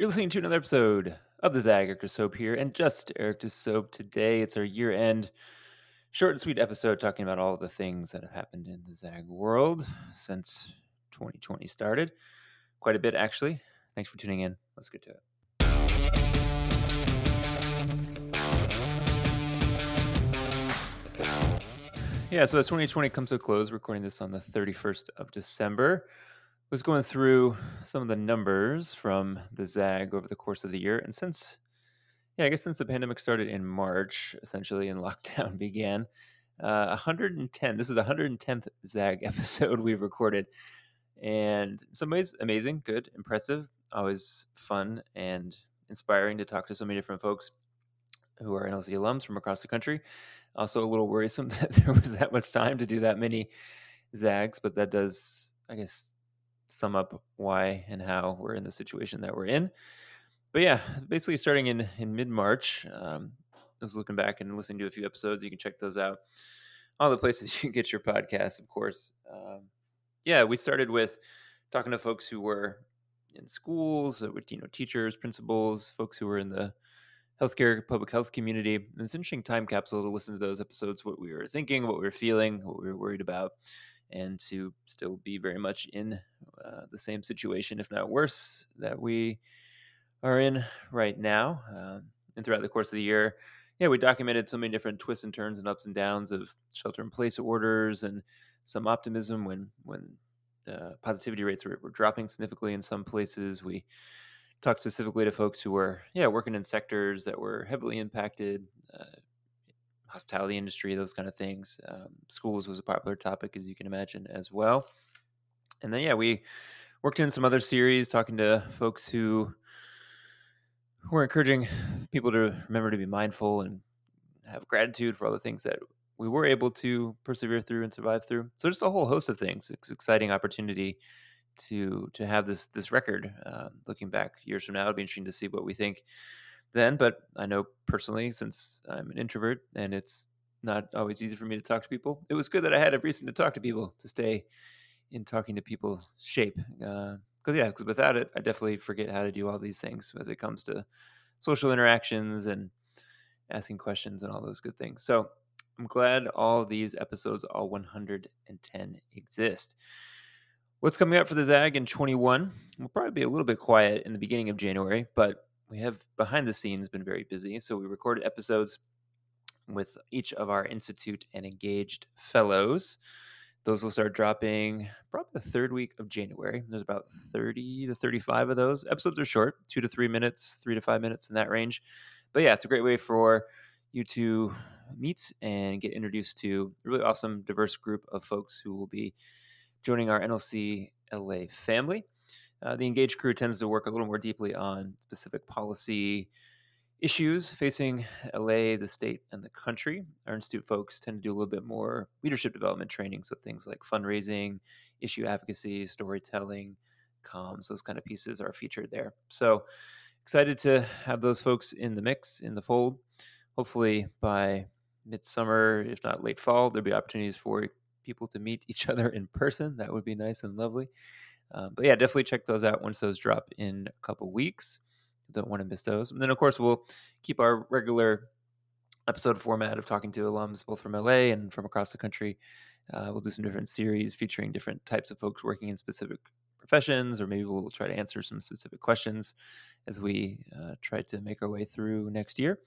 You're listening to another episode of the Zag Eric Soap here, and just Eric DeSobe today. It's our year end short and sweet episode talking about all the things that have happened in the Zag world since 2020 started. Quite a bit, actually. Thanks for tuning in. Let's get to it. Yeah, so as 2020 comes to a close, recording this on the 31st of December was going through some of the numbers from the ZAG over the course of the year. And since, yeah, I guess since the pandemic started in March, essentially, and lockdown began, uh, 110, this is the 110th ZAG episode we've recorded. And in some ways, amazing, good, impressive, always fun and inspiring to talk to so many different folks who are NLC alums from across the country. Also, a little worrisome that there was that much time to do that many zags, but that does, I guess, sum up why and how we're in the situation that we're in. But yeah, basically starting in in mid March, um, I was looking back and listening to a few episodes. You can check those out. All the places you can get your podcast, of course. Um, yeah, we started with talking to folks who were in schools, uh, with you know teachers, principals, folks who were in the healthcare, public health community. And it's an interesting time capsule to listen to those episodes, what we were thinking, what we were feeling, what we were worried about and to still be very much in uh, the same situation, if not worse, that we are in right now. Um, and throughout the course of the year, yeah, we documented so many different twists and turns and ups and downs of shelter in place orders and some optimism when when uh, positivity rates were, were dropping significantly in some places. We talked specifically to folks who were yeah working in sectors that were heavily impacted. Uh, hospitality industry, those kind of things. Um, schools was a popular topic, as you can imagine, as well. And then, yeah, we worked in some other series talking to folks who are encouraging people to remember to be mindful and have gratitude for all the things that we were able to persevere through and survive through. So just a whole host of things. It's exciting opportunity to to have this this record. Uh, looking back years from now, it'll be interesting to see what we think then, but I know personally, since I'm an introvert and it's not always easy for me to talk to people, it was good that I had a reason to talk to people to stay in talking to people shape. Because, uh, yeah, because without it, I definitely forget how to do all these things as it comes to social interactions and asking questions and all those good things. So I'm glad all these episodes, all 110, exist. What's coming up for the ZAG in 21? We'll probably be a little bit quiet in the beginning of January, but we have behind the scenes been very busy. So we recorded episodes with each of our institute and engaged fellows. Those will start dropping probably the third week of January. There's about 30 to 35 of those. Episodes are short, two to three minutes, three to five minutes in that range. But yeah, it's a great way for you to meet and get introduced to a really awesome, diverse group of folks who will be joining our NLC LA family. Uh, the engaged crew tends to work a little more deeply on specific policy issues facing LA, the state, and the country. Our institute folks tend to do a little bit more leadership development training, so things like fundraising, issue advocacy, storytelling, comms, those kind of pieces are featured there. So excited to have those folks in the mix, in the fold. Hopefully by midsummer, if not late fall, there'll be opportunities for people to meet each other in person. That would be nice and lovely. Uh, but yeah, definitely check those out once those drop in a couple weeks. Don't want to miss those. And then, of course, we'll keep our regular episode format of talking to alums both from LA and from across the country. Uh, we'll do some different series featuring different types of folks working in specific professions, or maybe we'll try to answer some specific questions as we uh, try to make our way through next year.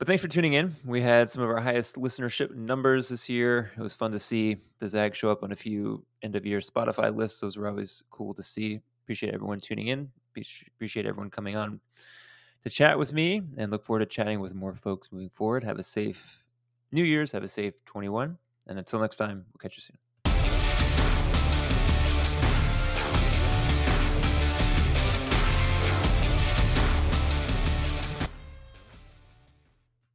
But thanks for tuning in. We had some of our highest listenership numbers this year. It was fun to see the Zag show up on a few end of year Spotify lists. Those were always cool to see. Appreciate everyone tuning in. Appreciate everyone coming on to chat with me and look forward to chatting with more folks moving forward. Have a safe New Year's. Have a safe 21. And until next time, we'll catch you soon.